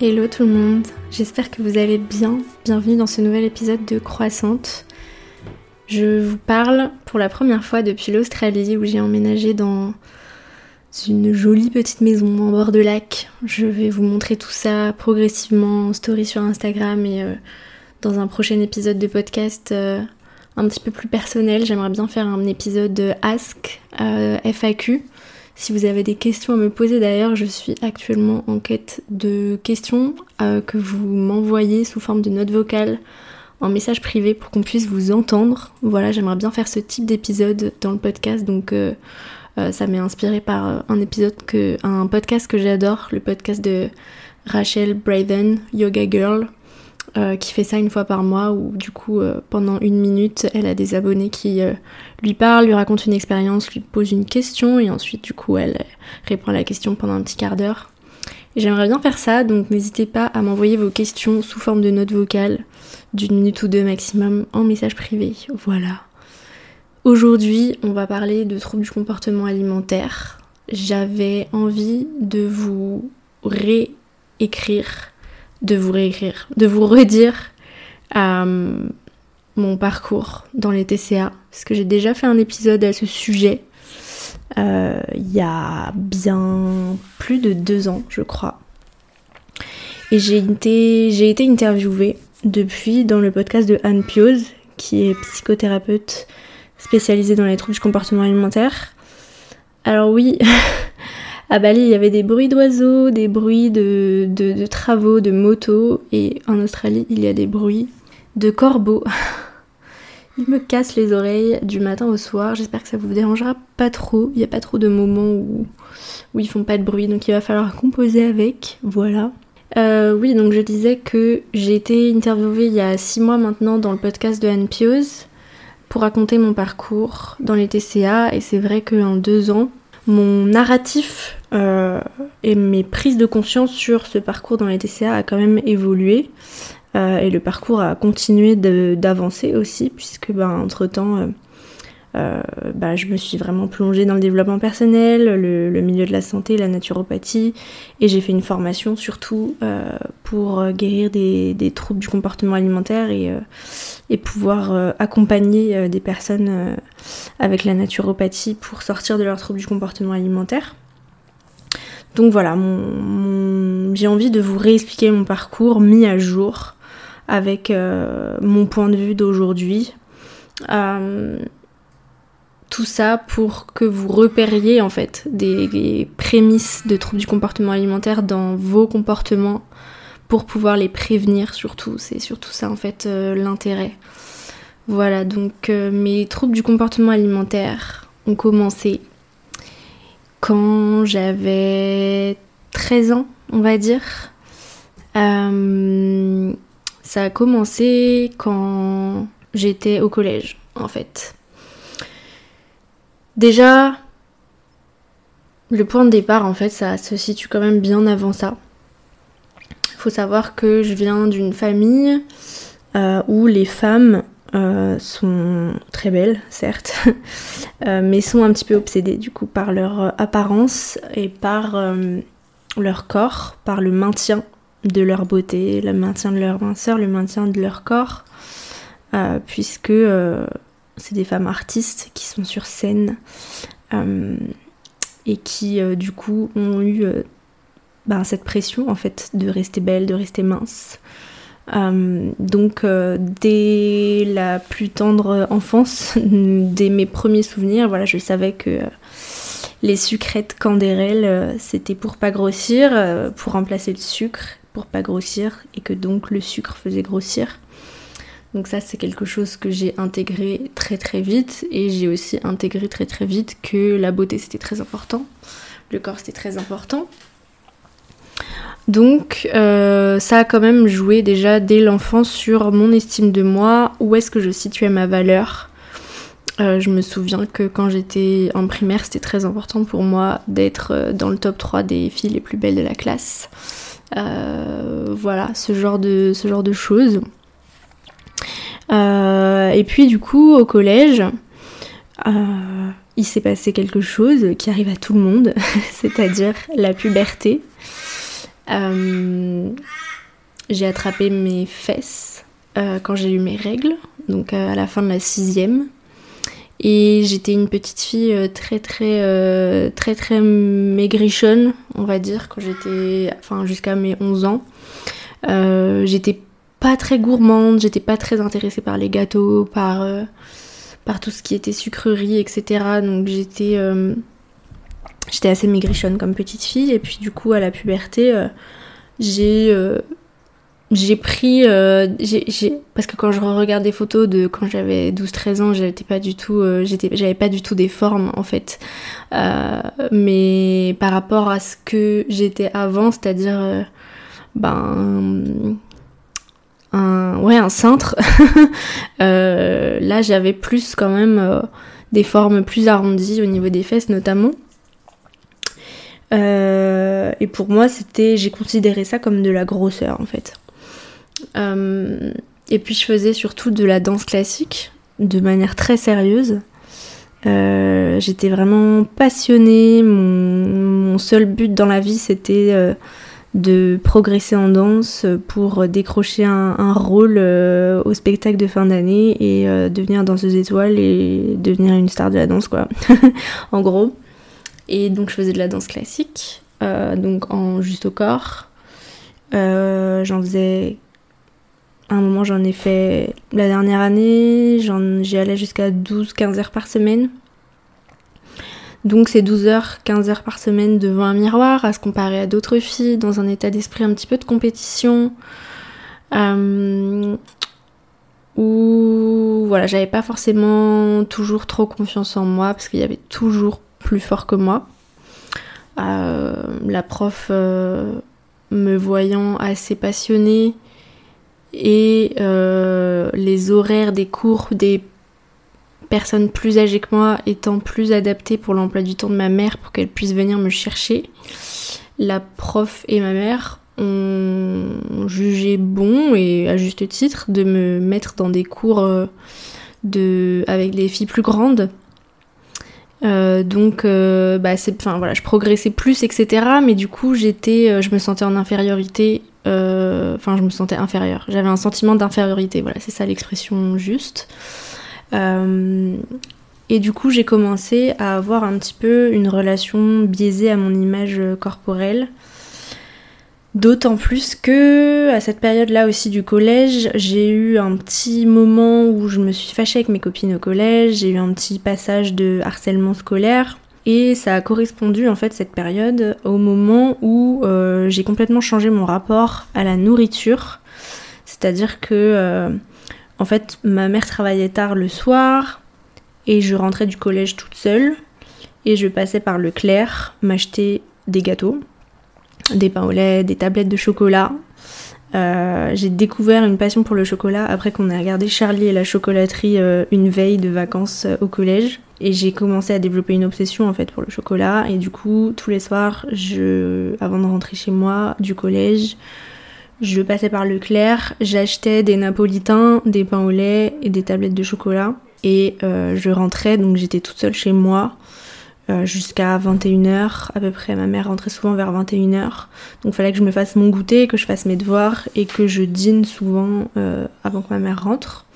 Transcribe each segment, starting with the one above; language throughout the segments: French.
Hello tout le monde, j'espère que vous allez bien. Bienvenue dans ce nouvel épisode de Croissante. Je vous parle pour la première fois depuis l'Australie où j'ai emménagé dans une jolie petite maison en bord de lac. Je vais vous montrer tout ça progressivement en story sur Instagram et euh, dans un prochain épisode de podcast euh, un petit peu plus personnel. J'aimerais bien faire un épisode Ask euh, FAQ si vous avez des questions à me poser d'ailleurs, je suis actuellement en quête de questions euh, que vous m'envoyez sous forme de note vocale en message privé pour qu'on puisse vous entendre. Voilà, j'aimerais bien faire ce type d'épisode dans le podcast, donc euh, euh, ça m'est inspiré par un épisode un podcast que j'adore, le podcast de Rachel Braden, Yoga Girl, euh, qui fait ça une fois par mois où du coup euh, pendant une minute elle a des abonnés qui euh, lui parlent, lui racontent une expérience, lui posent une question et ensuite du coup elle répond à la question pendant un petit quart d'heure. J'aimerais bien faire ça donc n'hésitez pas à m'envoyer vos questions sous forme de notes vocales d'une minute ou deux maximum en message privé. Voilà. Aujourd'hui on va parler de troubles du comportement alimentaire. J'avais envie de vous réécrire de vous réécrire, de vous redire euh, mon parcours dans les TCA, parce que j'ai déjà fait un épisode à ce sujet euh, il y a bien plus de deux ans, je crois. Et j'ai été, j'ai été interviewée depuis dans le podcast de Anne Pioz, qui est psychothérapeute spécialisée dans les troubles du comportement alimentaire. Alors oui, À Bali, il y avait des bruits d'oiseaux, des bruits de, travaux, de motos, et en Australie, il y a des bruits de corbeaux. Ils me cassent les oreilles du matin au soir. J'espère que ça vous dérangera pas trop. Il n'y a pas trop de moments où, où ils font pas de bruit, donc il va falloir composer avec. Voilà. Euh, oui, donc je disais que j'ai été interviewée il y a six mois maintenant dans le podcast de Anne Pioz pour raconter mon parcours dans les TCA, et c'est vrai qu'en deux ans, mon narratif euh, et mes prises de conscience sur ce parcours dans les TCA a quand même évolué. Euh, et le parcours a continué d'avancer aussi, puisque ben, entre-temps, euh, bah, je me suis vraiment plongée dans le développement personnel, le, milieu de la santé, la naturopathie, et j'ai fait une formation surtout pour guérir des, troubles du comportement alimentaire et, et pouvoir accompagner des personnes avec la naturopathie pour sortir de leurs troubles du comportement alimentaire. Donc voilà, j'ai envie de vous réexpliquer mon parcours mis à jour avec mon point de vue d'aujourd'hui. Tout ça pour que vous repériez en fait des, prémices de troubles du comportement alimentaire dans vos comportements pour pouvoir les prévenir surtout. C'est surtout ça en fait euh, l'intérêt. Voilà, donc euh, mes troubles du comportement alimentaire ont commencé quand j'avais 13 ans, on va dire. Euh, ça a commencé quand j'étais au collège, en fait. Déjà, le point de départ, en fait, ça se situe quand même bien avant ça. Il faut savoir que je viens d'une famille euh, où les femmes euh, sont très belles, certes, euh, mais sont un petit peu obsédées du coup par leur apparence et par leur corps, par le maintien de leur beauté, le maintien de leur minceur, le maintien de leur corps, puisque c'est des femmes artistes qui sont sur scène euh, et qui euh, du coup ont eu euh, ben, cette pression en fait de rester belle, de rester mince. Donc dès la plus tendre enfance, dès mes premiers souvenirs, voilà, je savais que les sucrètes candérelles, c'était pour pas grossir, pour remplacer le sucre, pour pas grossir, et que donc le sucre faisait grossir. Donc ça c'est quelque chose que j'ai intégré très très vite et j'ai aussi intégré très très vite que la beauté c'était très important, le corps c'était très important. Donc euh, ça a quand même joué déjà dès l'enfance sur mon estime de moi, où est-ce que je situais ma valeur. Euh, je me souviens que quand j'étais en primaire, c'était très important pour moi d'être euh, dans le top 3 des filles les plus belles de la classe. voilà, ce genre de, ce genre de choses. Et puis du coup, au collège, il s'est passé quelque chose qui arrive à tout le monde, c'est-à-dire la puberté. J'ai attrapé mes fesses quand j'ai eu mes règles, donc à la fin de la sixième. Et j'étais une petite fille très très très très maigrichonne, on va dire, quand j'étais, enfin jusqu'à mes 11 ans. j'étais pas très gourmande, j'étais pas très intéressée par les gâteaux, par, euh, par tout ce qui était sucrerie, etc. Donc j'étais euh, j'étais assez maigrichonne comme petite fille. Et puis du coup, à la puberté, euh, j'ai j'ai pris parce que quand je regarde des photos de quand j'avais 12 13 ans j'étais pas du tout j'étais j'avais pas du tout des formes en fait mais par rapport à ce que j'étais avant c'est-à-dire ben un, ouais, un cintre. Euh, là, j'avais plus quand même euh, des formes plus arrondies au niveau des fesses notamment. Euh, et pour moi, c'était, j'ai considéré ça comme de la grosseur en fait. et puis je faisais surtout de la danse classique de manière très sérieuse. J'étais vraiment passionnée. Mon, seul but dans la vie, c'était de progresser en danse pour décrocher un, rôle euh, au spectacle de fin d'année et euh, devenir danseuse étoile et devenir une star de la danse quoi en gros et donc je faisais de la danse classique euh, donc en juste au corps j'en faisais un moment j'en ai fait la dernière année j'y allais jusqu'à 12-15 heures par semaine donc c'est 12 heures, 15 heures par semaine devant un miroir, à se comparer à d'autres filles, dans un état d'esprit un petit peu de compétition. Euh, où voilà, j'avais pas forcément toujours trop confiance en moi, parce qu'il y avait toujours plus fort que moi. Euh, la prof euh, me voyant assez passionnée et les horaires des cours des personne plus âgée que moi étant plus adaptée pour l'emploi du temps de ma mère pour qu'elle puisse venir me chercher, la prof et ma mère ont jugé bon et à juste titre de me mettre dans des cours euh, de, avec des filles plus grandes. Euh, donc, euh, bah, voilà, je progressais plus, etc. Mais du coup, j'étais, je me sentais en infériorité. Enfin, je me sentais inférieure. J'avais un sentiment d'infériorité. Voilà, c'est ça l'expression juste. Euh, et du coup, j'ai commencé à avoir un petit peu une relation biaisée à mon image corporelle. D'autant plus que à cette période-là aussi du collège, j'ai eu un petit moment où je me suis fâchée avec mes copines au collège, j'ai eu un petit passage de harcèlement scolaire et ça a correspondu en fait cette période au moment où euh, j'ai complètement changé mon rapport à la nourriture. C'est-à-dire que euh, en fait, ma mère travaillait tard le soir et je rentrais du collège toute seule et je passais par Leclerc m'acheter des gâteaux, des pains au lait, des tablettes de chocolat. Euh, j'ai découvert une passion pour le chocolat après qu'on ait regardé Charlie et la chocolaterie euh, une veille de vacances euh, au collège et j'ai commencé à développer une obsession en fait pour le chocolat et du coup tous les soirs je avant de rentrer chez moi du collège je passais par Leclerc, j'achetais des napolitains, des pains au lait et des tablettes de chocolat. Et je rentrais, donc j'étais toute seule chez moi euh, jusqu'à 21h à peu près. Ma mère rentrait souvent vers 21h. Donc il fallait que je me fasse mon goûter, que je fasse mes devoirs et que je dîne souvent euh, avant que ma mère rentre.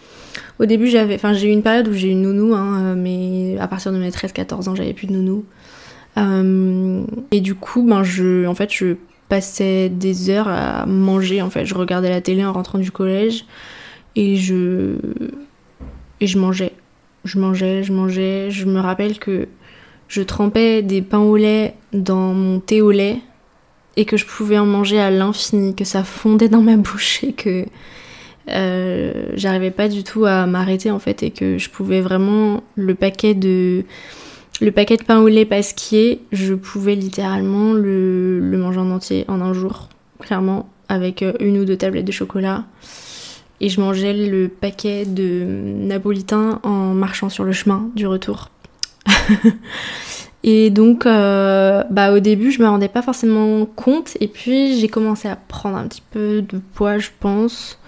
Au début, j'avais, enfin, j'ai eu une période où j'ai eu une nounou, hein, mais à partir de mes 13-14 ans, j'avais plus de nounou. et du coup, ben, je, en fait, je passais des heures à manger en fait. Je regardais la télé en rentrant du collège et je et je mangeais. Je mangeais, je mangeais. Je me rappelle que je trempais des pains au lait dans mon thé au lait et que je pouvais en manger à l'infini, que ça fondait dans ma bouche et que euh, j'arrivais pas du tout à m'arrêter en fait et que je pouvais vraiment le paquet de le paquet de pain au lait pasquier, je pouvais littéralement le, manger en entier en un jour, clairement, avec euh, une ou deux tablettes de chocolat. Et je mangeais le paquet de napolitain en marchant sur le chemin du retour. et donc, euh, bah, au début, je me rendais pas forcément compte. Et puis, j'ai commencé à prendre un petit peu de poids, je pense.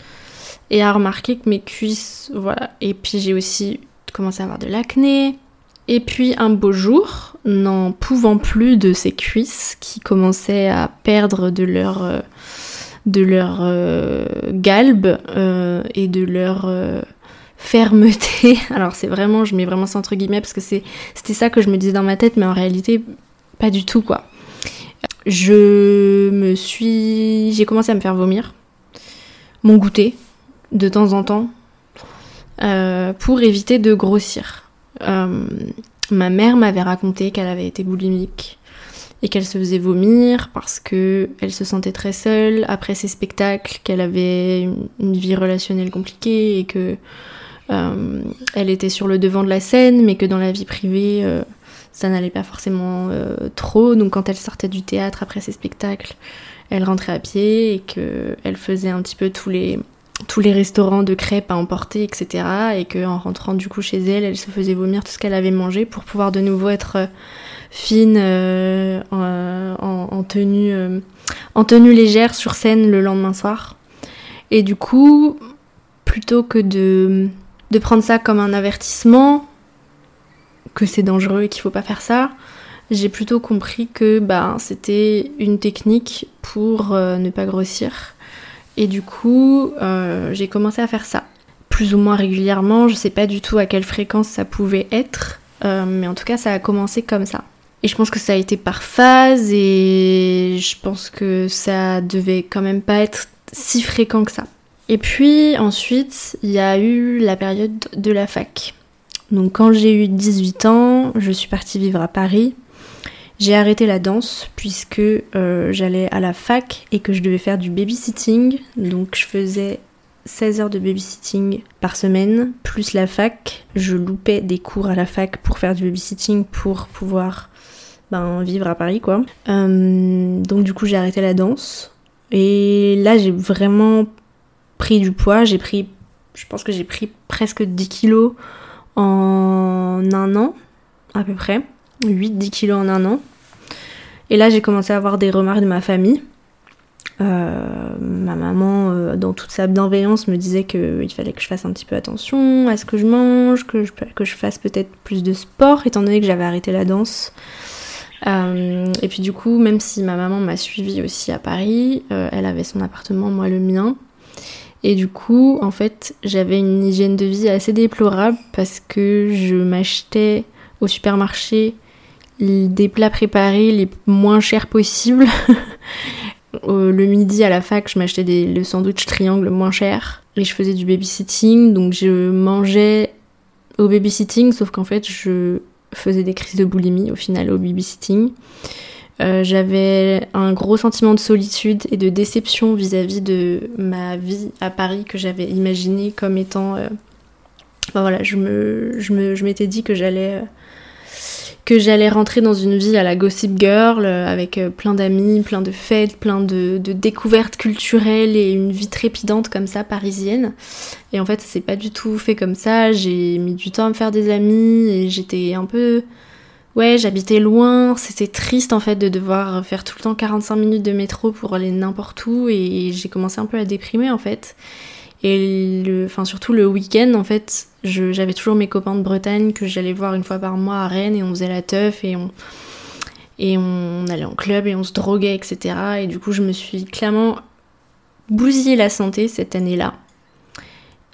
Et à remarquer que mes cuisses, voilà. Et puis, j'ai aussi commencé à avoir de l'acné. Et puis un beau jour, n'en pouvant plus de ses cuisses qui commençaient à perdre de leur, euh, de leur euh, galbe et de leur fermeté. Alors c'est vraiment, je mets vraiment ça entre guillemets parce que c'était ça que je me disais dans ma tête, mais en réalité pas du tout quoi. Je me suis, j'ai commencé à me faire vomir, mon goûter de temps en temps pour éviter de grossir. Euh, ma mère m'avait raconté qu'elle avait été boulimique et qu'elle se faisait vomir parce que elle se sentait très seule après ses spectacles, qu'elle avait une vie relationnelle compliquée et que euh, elle était sur le devant de la scène, mais que dans la vie privée, euh, ça n'allait pas forcément trop. Donc quand elle sortait du théâtre après ses spectacles, elle rentrait à pied et qu'elle faisait un petit peu tous les tous les restaurants de crêpes à emporter, etc. Et qu'en rentrant du coup chez elle, elle se faisait vomir tout ce qu'elle avait mangé pour pouvoir de nouveau être euh, fine euh, en, tenue, euh, en tenue légère sur scène le lendemain soir. Et du coup, plutôt que de, de prendre ça comme un avertissement, que c'est dangereux et qu'il faut pas faire ça, j'ai plutôt compris que bah, c'était une technique pour ne pas grossir et du coup, euh, j'ai commencé à faire ça. Plus ou moins régulièrement, je sais pas du tout à quelle fréquence ça pouvait être, euh, mais en tout cas, ça a commencé comme ça. Et je pense que ça a été par phase et je pense que ça devait quand même pas être si fréquent que ça. Et puis ensuite, il y a eu la période de la fac. Donc quand j'ai eu 18 ans, je suis partie vivre à Paris j'ai arrêté la danse puisque euh, j'allais à la fac et que je devais faire du babysitting. Donc je faisais 16 heures de babysitting par semaine, plus la fac. Je loupais des cours à la fac pour faire du babysitting pour pouvoir ben, vivre à Paris quoi. Euh, donc du coup j'ai arrêté la danse. Et là j'ai vraiment pris du poids. J'ai pris, je pense que j'ai pris presque 10 kilos en un an à peu près. 8-10 kilos en un an. Et là, j'ai commencé à avoir des remarques de ma famille. Euh, ma maman, euh, dans toute sa bienveillance, me disait qu'il fallait que je fasse un petit peu attention à ce que je mange, que je, que je fasse peut-être plus de sport, étant donné que j'avais arrêté la danse. Euh, et puis du coup, même si ma maman m'a suivie aussi à Paris, elle avait son appartement, moi le mien. Et du coup, en fait, j'avais une hygiène de vie assez déplorable parce que je m'achetais au supermarché des plats préparés les moins chers possibles. le midi à la fac, je m'achetais le sandwich triangle moins cher et je faisais du babysitting, donc je mangeais au babysitting, sauf qu'en fait je faisais des crises de boulimie au final au babysitting. Euh, j'avais un gros sentiment de solitude et de déception vis-à-vis de ma vie à Paris que j'avais imaginé comme étant. Euh, voilà, je me, je m'étais dit que j'allais euh, que j'allais rentrer dans une vie à la Gossip Girl euh, avec plein d'amis, plein de fêtes, plein de, découvertes culturelles et une vie trépidante comme ça parisienne. Et en fait, ça s'est pas du tout fait comme ça. J'ai mis du temps à me faire des amis et j'étais un peu ouais, j'habitais loin, c'était triste en fait de devoir faire tout le temps 45 minutes de métro pour aller n'importe où et j'ai commencé un peu à déprimer en fait. Et le, enfin surtout le week-end, en fait, j'avais toujours mes copains de Bretagne que j'allais voir une fois par mois à Rennes et on faisait la teuf et on, et on allait en club et on se droguait, etc. Et du coup, je me suis clairement bousillé la santé cette année-là.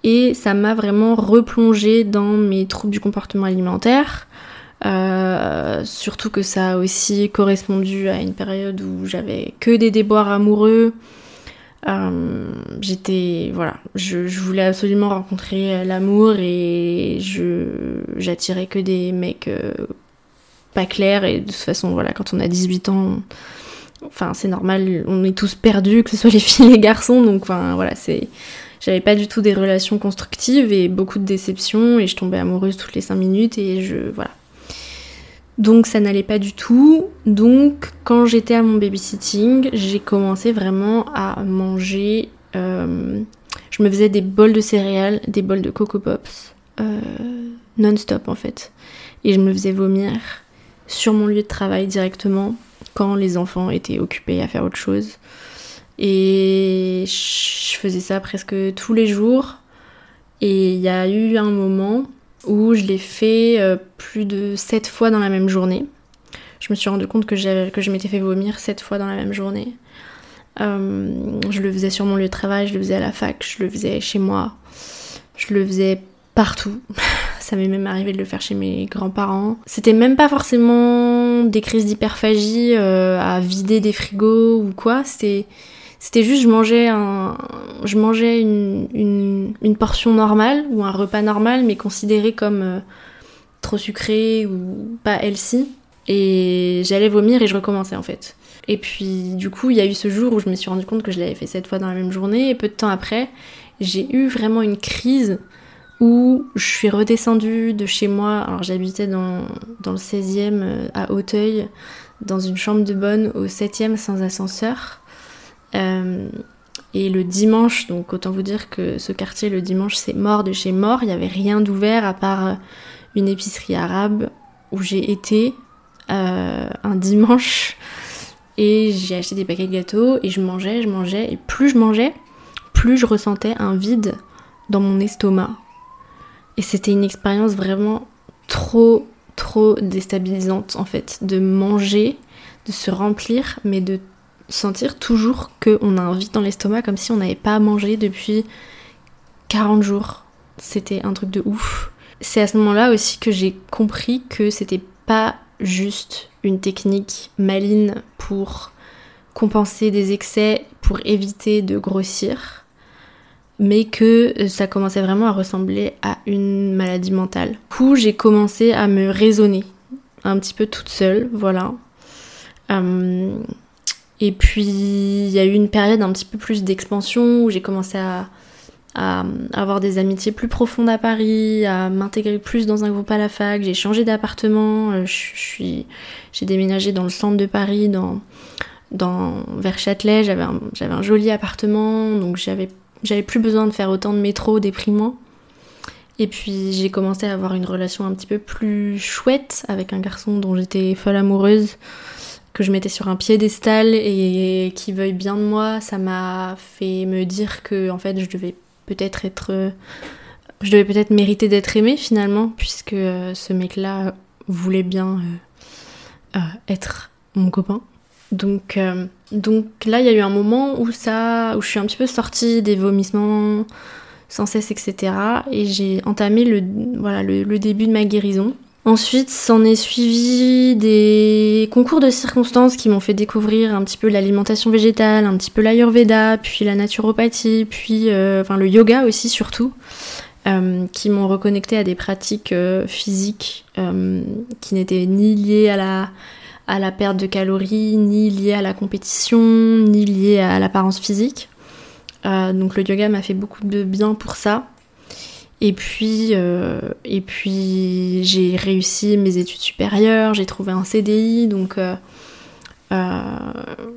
Et ça m'a vraiment replongé dans mes troubles du comportement alimentaire. Euh, surtout que ça a aussi correspondu à une période où j'avais que des déboires amoureux, euh, j'étais voilà, je, voulais absolument rencontrer l'amour et je j'attirais que des mecs euh, pas clairs. Et de toute façon voilà, quand on a 18 ans, enfin c'est normal, on est tous perdus, que ce soit les filles et les garçons, donc enfin voilà, c'est j'avais pas du tout des relations constructives et beaucoup de déceptions. Et je tombais amoureuse toutes les 5 minutes et je voilà, donc ça n'allait pas du tout. Donc quand j'étais à mon babysitting, j'ai commencé vraiment à manger. Euh, je me faisais des bols de céréales, des bols de Coco Pops, euh, non-stop en fait. Et je me faisais vomir sur mon lieu de travail directement quand les enfants étaient occupés à faire autre chose. Et je faisais ça presque tous les jours. Et il y a eu un moment où je l'ai fait euh, plus de 7 fois dans la même journée. Je me suis rendu compte que, je m'étais fait vomir 7 fois dans la même journée. Euh, je le faisais sur mon lieu de travail, je le faisais à la fac, je le faisais chez moi, je le faisais partout. Ça m'est même arrivé de le faire chez mes grands-parents. C'était même pas forcément des crises d'hyperphagie euh, à vider des frigos ou quoi. C'était c'était juste je mangeais un je mangeais une, une, portion normale ou un repas normal mais considéré comme euh, trop sucré ou pas healthy et j'allais vomir et je recommençais en fait. Et puis du coup, il y a eu ce jour où je me suis rendu compte que je l'avais fait sept fois dans la même journée et peu de temps après, j'ai eu vraiment une crise où je suis redescendue de chez moi. Alors j'habitais dans, dans le 16e euh, à Hauteuil, dans une chambre de bonne au 7e sans ascenseur. Euh, et le dimanche, donc autant vous dire que ce quartier, le dimanche, c'est mort de chez mort. Il n'y avait rien d'ouvert à part euh, une épicerie arabe où j'ai été un dimanche et j'ai acheté des paquets de gâteaux et je mangeais, je mangeais et plus je mangeais, plus je ressentais un vide dans mon estomac. Et c'était une expérience vraiment trop, trop déstabilisante en fait, de manger, de se remplir, mais de sentir toujours qu'on a un vide dans l'estomac comme si on n'avait pas mangé depuis 40 jours. C'était un truc de ouf. C'est à ce moment-là aussi que j'ai compris que c'était pas juste une technique maligne pour compenser des excès, pour éviter de grossir, mais que euh, ça commençait vraiment à ressembler à une maladie mentale. Du coup, j'ai commencé à me raisonner un petit peu toute seule, voilà. Euh, et puis, il y a eu une période un petit peu plus d'expansion où j'ai commencé à, avoir des amitiés plus profondes à Paris, à m'intégrer plus dans un groupe à la fac. J'ai changé d'appartement, euh, j'ai déménagé dans le centre de Paris, dans, dans vers Châtelet. J'avais un, un joli appartement, donc j'avais plus besoin de faire autant de métro déprimant. Et puis j'ai commencé à avoir une relation un petit peu plus chouette avec un garçon dont j'étais folle amoureuse, que je mettais sur un piédestal et qui veuille bien de moi. Ça m'a fait me dire que en fait je devais peut-être être. Euh, je devais peut-être mériter d'être aimée finalement, puisque euh, ce mec-là voulait bien euh, être mon copain. Donc, donc là, il y a eu un moment où ça, où je suis un petit peu sortie des vomissements sans cesse, etc. Et j'ai entamé le, voilà, le, début de ma guérison. Ensuite, s'en est suivi des concours de circonstances qui m'ont fait découvrir un petit peu l'alimentation végétale, un petit peu l'ayurveda, puis la naturopathie, puis euh, enfin le yoga aussi surtout, euh, qui m'ont reconnecté à des pratiques euh, physiques qui n'étaient ni liées à la, à la perte de calories, ni liées à la compétition, ni liées à l'apparence physique. donc le yoga m'a fait beaucoup de bien pour ça. Et puis, euh, et puis j'ai réussi mes études supérieures, j'ai trouvé un CDI, donc euh, euh,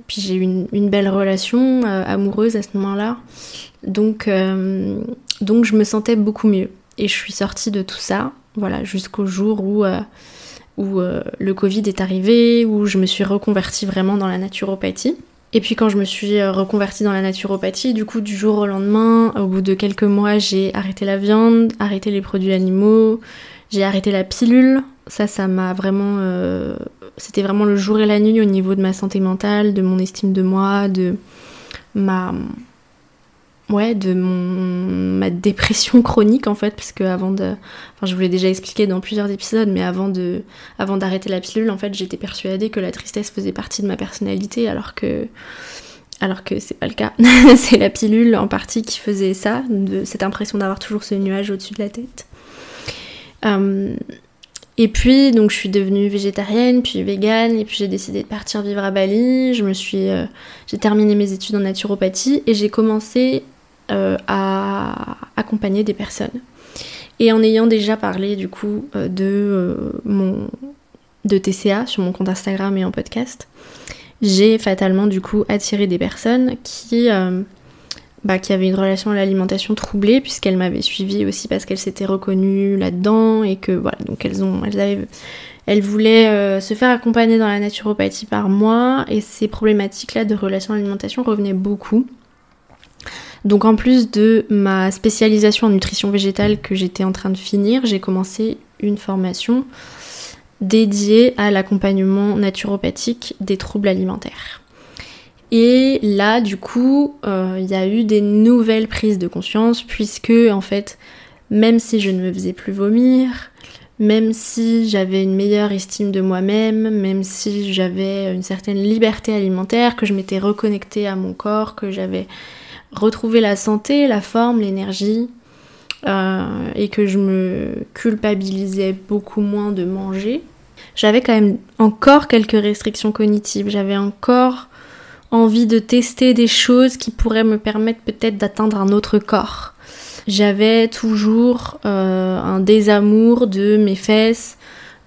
puis j'ai eu une, belle relation amoureuse à ce moment-là. Donc, donc je me sentais beaucoup mieux. Et je suis sortie de tout ça, voilà, jusqu'au jour où, où le Covid est arrivé, où je me suis reconvertie vraiment dans la naturopathie. Et puis quand je me suis euh, reconvertie dans la naturopathie, du coup du jour au lendemain, au bout de quelques mois, j'ai arrêté la viande, arrêté les produits animaux, j'ai arrêté la pilule. Ça, ça m'a vraiment... Euh, c'était vraiment le jour et la nuit au niveau de ma santé mentale, de mon estime de moi, de ma ouais, de mon, ma dépression chronique en fait, parce que avant de, enfin je vous l'ai déjà expliqué dans plusieurs épisodes, mais avant d'arrêter la pilule, en fait, j'étais persuadée que la tristesse faisait partie de ma personnalité, alors que, alors que c'est pas le cas. c'est la pilule en partie qui faisait ça, cette impression d'avoir toujours ce nuage au-dessus de la tête. Euh, et puis, donc, je suis devenue végétarienne, puis végane, et puis j'ai décidé de partir vivre à Bali. Je me suis, euh, j'ai terminé mes études en naturopathie et j'ai commencé euh, à accompagner des personnes. Et en ayant déjà parlé du coup euh, de euh, mon de TCA sur mon compte Instagram et en podcast, j'ai fatalement du coup attiré des personnes qui bah, avaient une relation à l'alimentation troublée puisqu'elles m'avaient suivie aussi parce qu'elles s'étaient reconnues là-dedans et que voilà elles ont se faire accompagner dans la naturopathie par moi et ces problématiques là de relation à l'alimentation revenaient beaucoup Donc en plus de ma spécialisation en nutrition végétale que j'étais en train de finir, j'ai commencé une formation dédiée à l'accompagnement naturopathique des troubles alimentaires. Et là, du coup, euh, il y a eu des nouvelles prises de conscience, puisque en fait, même si je ne me faisais plus vomir, même si j'avais une meilleure estime de moi-même, même si j'avais une certaine liberté alimentaire, que je m'étais reconnectée à mon corps, que j'avais retrouvé la santé, la forme, l'énergie, euh, et que je me culpabilisais beaucoup moins de manger, j'avais quand même encore quelques restrictions cognitives. J'avais encore envie de tester des choses qui pourraient me permettre peut-être d'atteindre un autre corps. J'avais toujours euh, un désamour de mes fesses,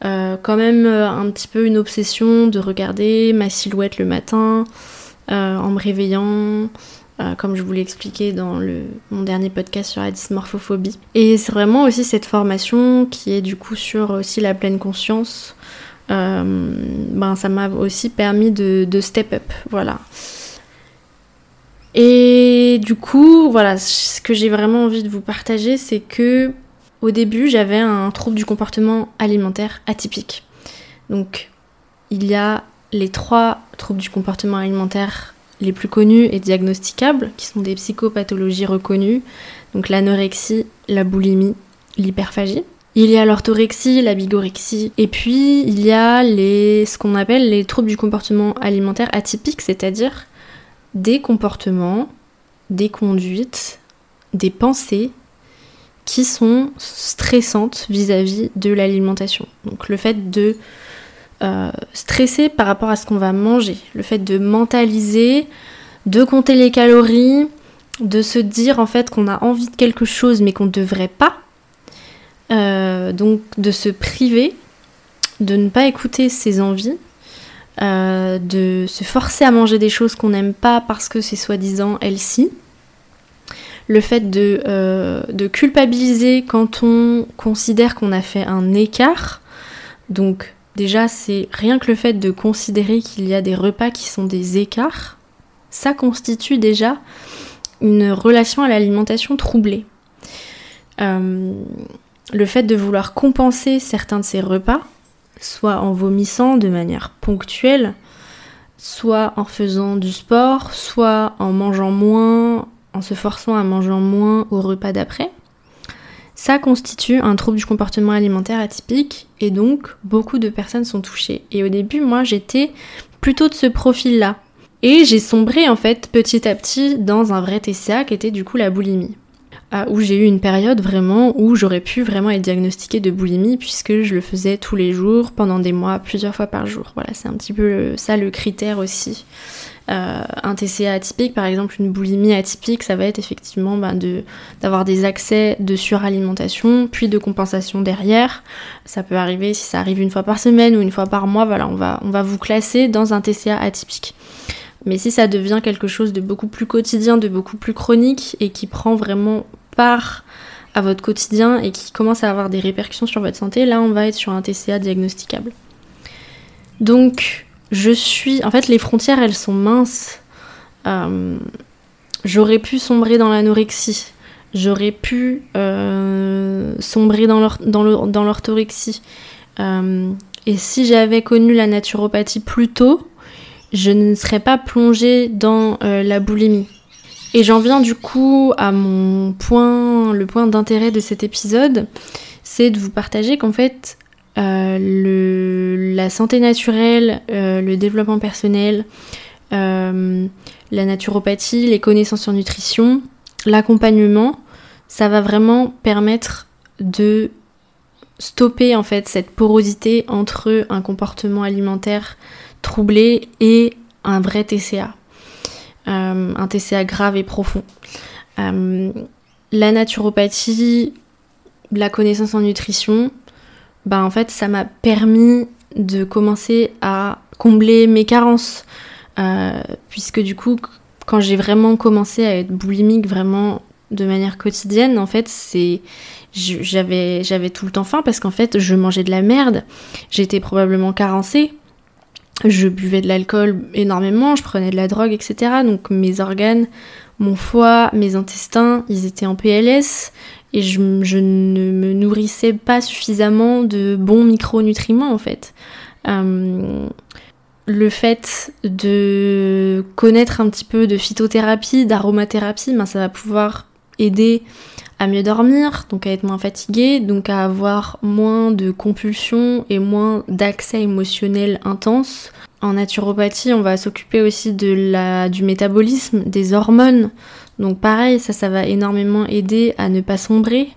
euh, quand même un petit peu une obsession de regarder ma silhouette le matin en me réveillant, comme je vous l'ai expliqué dans mon dernier podcast sur la dysmorphophobie. Et c'est vraiment aussi cette formation qui est du coup sur aussi la pleine conscience, euh, ben, ça m'a aussi permis de, step up. Voilà. Et du coup, voilà, ce que j'ai vraiment envie de vous partager, c'est que au début, j'avais un trouble du comportement alimentaire atypique. Donc, il y a les trois troubles du comportement alimentaire les plus connus et diagnosticables, qui sont des psychopathologies reconnues, donc l'anorexie, la boulimie, l'hyperphagie. Il y a l'orthorexie, la bigorexie, et puis il y a les, ce qu'on appelle les troubles du comportement alimentaire atypique, c'est-à-dire des comportements, des conduites, des pensées qui sont stressantes vis-à-vis de l'alimentation. Donc le fait de euh, stresser par rapport à ce qu'on va manger, le fait de mentaliser, de compter les calories, de se dire en fait qu'on a envie de quelque chose mais qu'on ne devrait pas, euh, donc de se priver, de ne pas écouter ses envies, euh, de se forcer à manger des choses qu'on n'aime pas parce que c'est soi-disant healthy. Le fait de, de, culpabiliser quand on considère qu'on a fait un écart. Donc déjà, c'est rien que le fait de considérer qu'il y a des repas qui sont des écarts. Ça constitue déjà une relation à l'alimentation troublée. Euh, le fait de vouloir compenser certains de ces repas, soit en vomissant de manière ponctuelle, soit en faisant du sport, soit en mangeant moins, en se forçant à manger moins au repas d'après, ça constitue un trouble du comportement alimentaire atypique et donc beaucoup de personnes sont touchées. Et au début, moi, j'étais plutôt de ce profil-là. Et j'ai sombré en fait petit à petit dans un vrai TCA qui était du coup la boulimie où j'ai eu une période vraiment où j'aurais pu vraiment être diagnostiquée de boulimie puisque je le faisais tous les jours, pendant des mois, plusieurs fois par jour. Voilà, c'est un petit peu ça le critère aussi. Euh, un TCA atypique, par exemple une boulimie atypique, ça va être effectivement de, d'avoir des accès de suralimentation, puis de compensation derrière. Ça peut arriver si ça arrive une fois par semaine ou une fois par mois, voilà, on va, on va vous classer dans un TCA atypique. Mais si ça devient quelque chose de beaucoup plus quotidien, de beaucoup plus chronique et qui prend vraiment part à votre quotidien et qui commence à avoir des répercussions sur votre santé, là on va être sur un TCA diagnosticable. Donc je suis... En fait les frontières elles sont minces. Euh, j'aurais pu sombrer dans l'anorexie. J'aurais pu euh, sombrer dans l'orthorexie. Euh, et si j'avais connu la naturopathie plus tôt, je ne serais pas plongée dans la boulimie. Et j'en viens du coup à mon point, le point d'intérêt de cet épisode, c'est de vous partager qu'en fait, le, santé naturelle, euh, le développement personnel, la naturopathie, les connaissances en nutrition, l'accompagnement, ça va vraiment permettre de stopper en fait cette porosité entre un comportement alimentaire troublé et un vrai TCA, euh, un TCA grave et profond. Euh, la naturopathie, la connaissance en nutrition, bah en fait ça m'a permis de commencer à combler mes carences, euh, puisque du coup quand j'ai vraiment commencé à être boulimique vraiment de manière quotidienne, en fait c'est j'avais j'avais tout le temps faim parce qu'en fait je mangeais de la merde, j'étais probablement carencée. Je buvais de l'alcool énormément, je prenais de la drogue, etc. Donc mes organes mon foie, mes intestins, ils étaient en PLS et je, ne me nourrissais pas suffisamment de bons micronutriments en fait. Euh, le fait de connaître un petit peu de phytothérapie, d'aromathérapie, ben ça va pouvoir aider à mieux dormir, donc à être moins fatigué, donc à avoir moins de compulsions et moins d'accès émotionnel intense. En naturopathie, on va s'occuper aussi de la, du métabolisme, des hormones. Donc pareil, ça, ça va énormément aider à ne pas sombrer.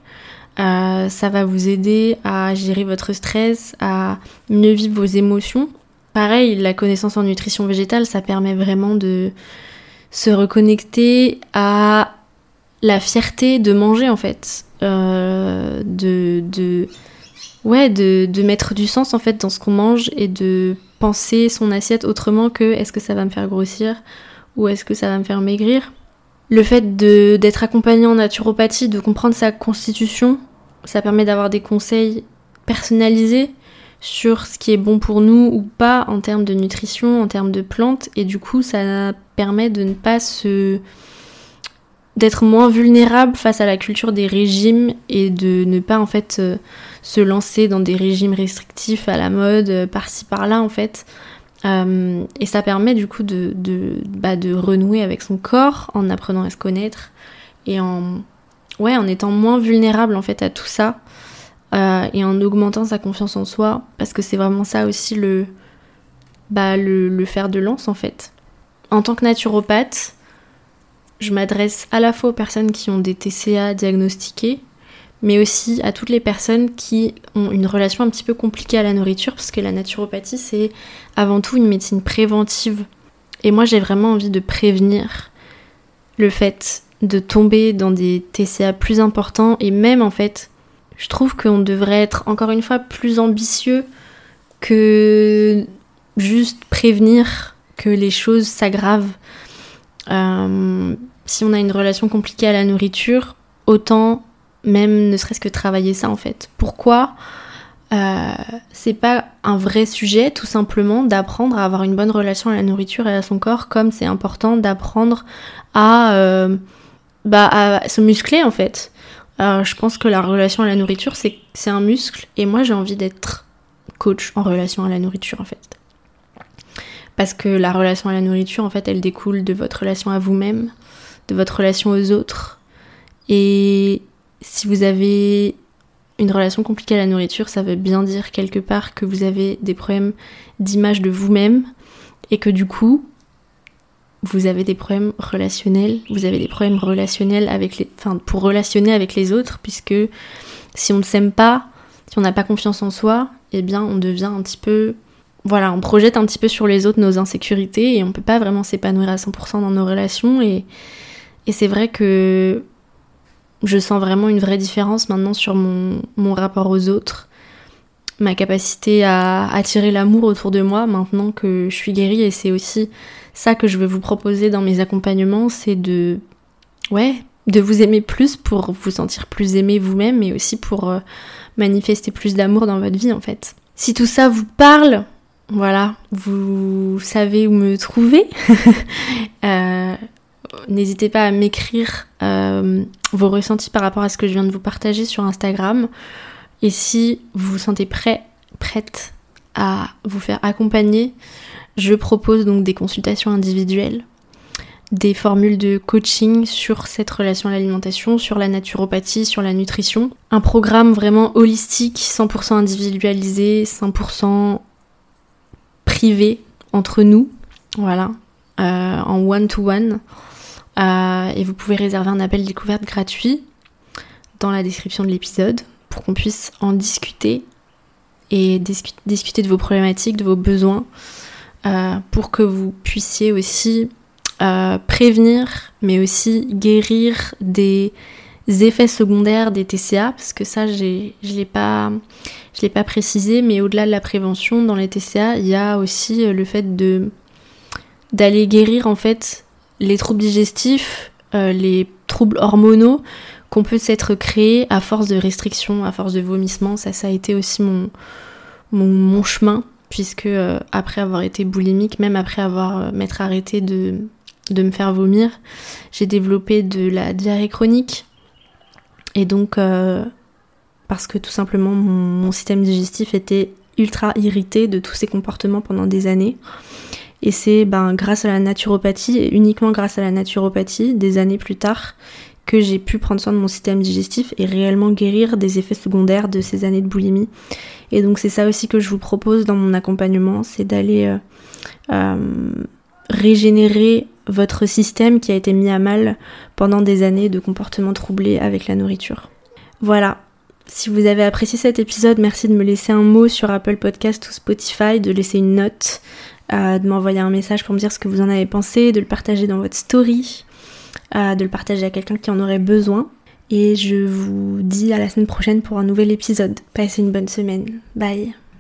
Euh, ça va vous aider à gérer votre stress, à mieux vivre vos émotions. Pareil, la connaissance en nutrition végétale, ça permet vraiment de se reconnecter à la fierté de manger en fait. Euh, de, ouais, de mettre du sens en fait dans ce qu'on mange et de penser son assiette autrement que est-ce que ça va me faire grossir ou est-ce que ça va me faire maigrir. Le fait d'être accompagné en naturopathie, de comprendre sa constitution, ça permet d'avoir des conseils personnalisés sur ce qui est bon pour nous ou pas en termes de nutrition, en termes de plantes, et du coup ça permet de ne pas se d'être moins vulnérable face à la culture des régimes et de ne pas en fait euh, se lancer dans des régimes restrictifs à la mode euh, par-ci par-là en fait. Euh, et ça permet du coup de, de, bah, de, renouer avec son corps en apprenant à se connaître et en, ouais, en étant moins vulnérable en fait à tout ça et en augmentant sa confiance en soi parce que c'est vraiment ça aussi le, bah, le, le fer de lance en fait. En tant que naturopathe, je m'adresse à la fois aux personnes qui ont des TCA diagnostiqués, mais aussi à toutes les personnes qui ont une relation un petit peu compliquée à la nourriture, parce que la naturopathie, c'est avant tout une médecine préventive. Et moi, j'ai vraiment envie de prévenir le fait de tomber dans des TCA plus importants, et même en fait, je trouve qu'on devrait être encore une fois plus ambitieux que juste prévenir que les choses s'aggravent. Euh, si on a une relation compliquée à la nourriture, autant même ne serait-ce que travailler ça en fait. Pourquoi euh, c'est pas un vrai sujet tout simplement d'apprendre à avoir une bonne relation à la nourriture et à son corps comme c'est important d'apprendre à, euh, bah, à se muscler en fait. je pense que la relation à la nourriture c'est un muscle et moi j'ai envie d'être coach en relation à la nourriture en fait. Parce que la relation à la nourriture en fait elle découle de votre relation à vous-même, de votre relation aux autres. Et si vous avez une relation compliquée à la nourriture, ça veut bien dire quelque part que vous avez des problèmes d'image de vous-même et que du coup, vous avez des problèmes relationnels, vous avez des problèmes relationnels avec les, enfin, pour relationner avec les autres, puisque si on ne s'aime pas, si on n'a pas confiance en soi, eh bien, on devient un petit peu, voilà, on projette un petit peu sur les autres nos insécurités et on peut pas vraiment s'épanouir à 100% dans nos relations. Et, et c'est vrai que je sens vraiment une vraie différence maintenant sur mon, rapport aux autres, ma capacité à attirer l'amour autour de moi maintenant que je suis guérie et c'est aussi ça que je veux vous proposer dans mes accompagnements, c'est de ouais, de vous aimer plus pour vous sentir plus aimé vous-même mais aussi pour euh, manifester plus d'amour dans votre vie en fait. Si tout ça vous parle, voilà, vous savez où me trouver. euh, N'hésitez pas à m'écrire euh, vos ressentis par rapport à ce que je viens de vous partager sur Instagram. Et si vous vous sentez prêt, prête à vous faire accompagner, je propose donc des consultations individuelles, des formules de coaching sur cette relation à l'alimentation, sur la naturopathie, sur la nutrition. Un programme vraiment holistique, 100% individualisé, 100% privé entre nous. Voilà, euh, en one-to-one. Euh, et vous pouvez réserver un appel découverte gratuit dans la description de l'épisode pour qu'on puisse en discuter et discuter de vos problématiques, de vos besoins, euh, pour que vous puissiez aussi euh, prévenir, mais aussi guérir des effets secondaires des TCA, parce que ça, je ne l'ai pas, pas précisé, mais au-delà de la prévention, dans les TCA, il y a aussi le fait d'aller guérir en fait les troubles digestifs, euh, les troubles hormonaux qu'on peut s'être créés à force de restrictions, à force de vomissements. Ça, ça a été aussi mon, chemin, puisque euh, après avoir été boulimique, même après avoir euh, m'être arrêté de, me faire vomir. J'ai développé de la diarrhée chronique. Et donc, parce que tout simplement mon, système digestif était ultra irrité de tous ces comportements pendant des années. Et c'est ben, grâce à la naturopathie, et uniquement grâce à la naturopathie, des années plus tard, que j'ai pu prendre soin de mon système digestif et réellement guérir des effets secondaires de ces années de boulimie. Et donc c'est ça aussi que je vous propose dans mon accompagnement, c'est d'aller euh, euh, régénérer votre système qui a été mis à mal pendant des années de comportements troublés avec la nourriture. Voilà. Si vous avez apprécié cet épisode, merci de me laisser un mot sur Apple Podcast ou Spotify, de laisser une note, de m'envoyer un message pour me dire ce que vous en avez pensé, de le partager dans votre story, euh, de le partager à quelqu'un qui en aurait besoin. Et je vous dis à la semaine prochaine pour un nouvel épisode. Passez une bonne semaine. Bye.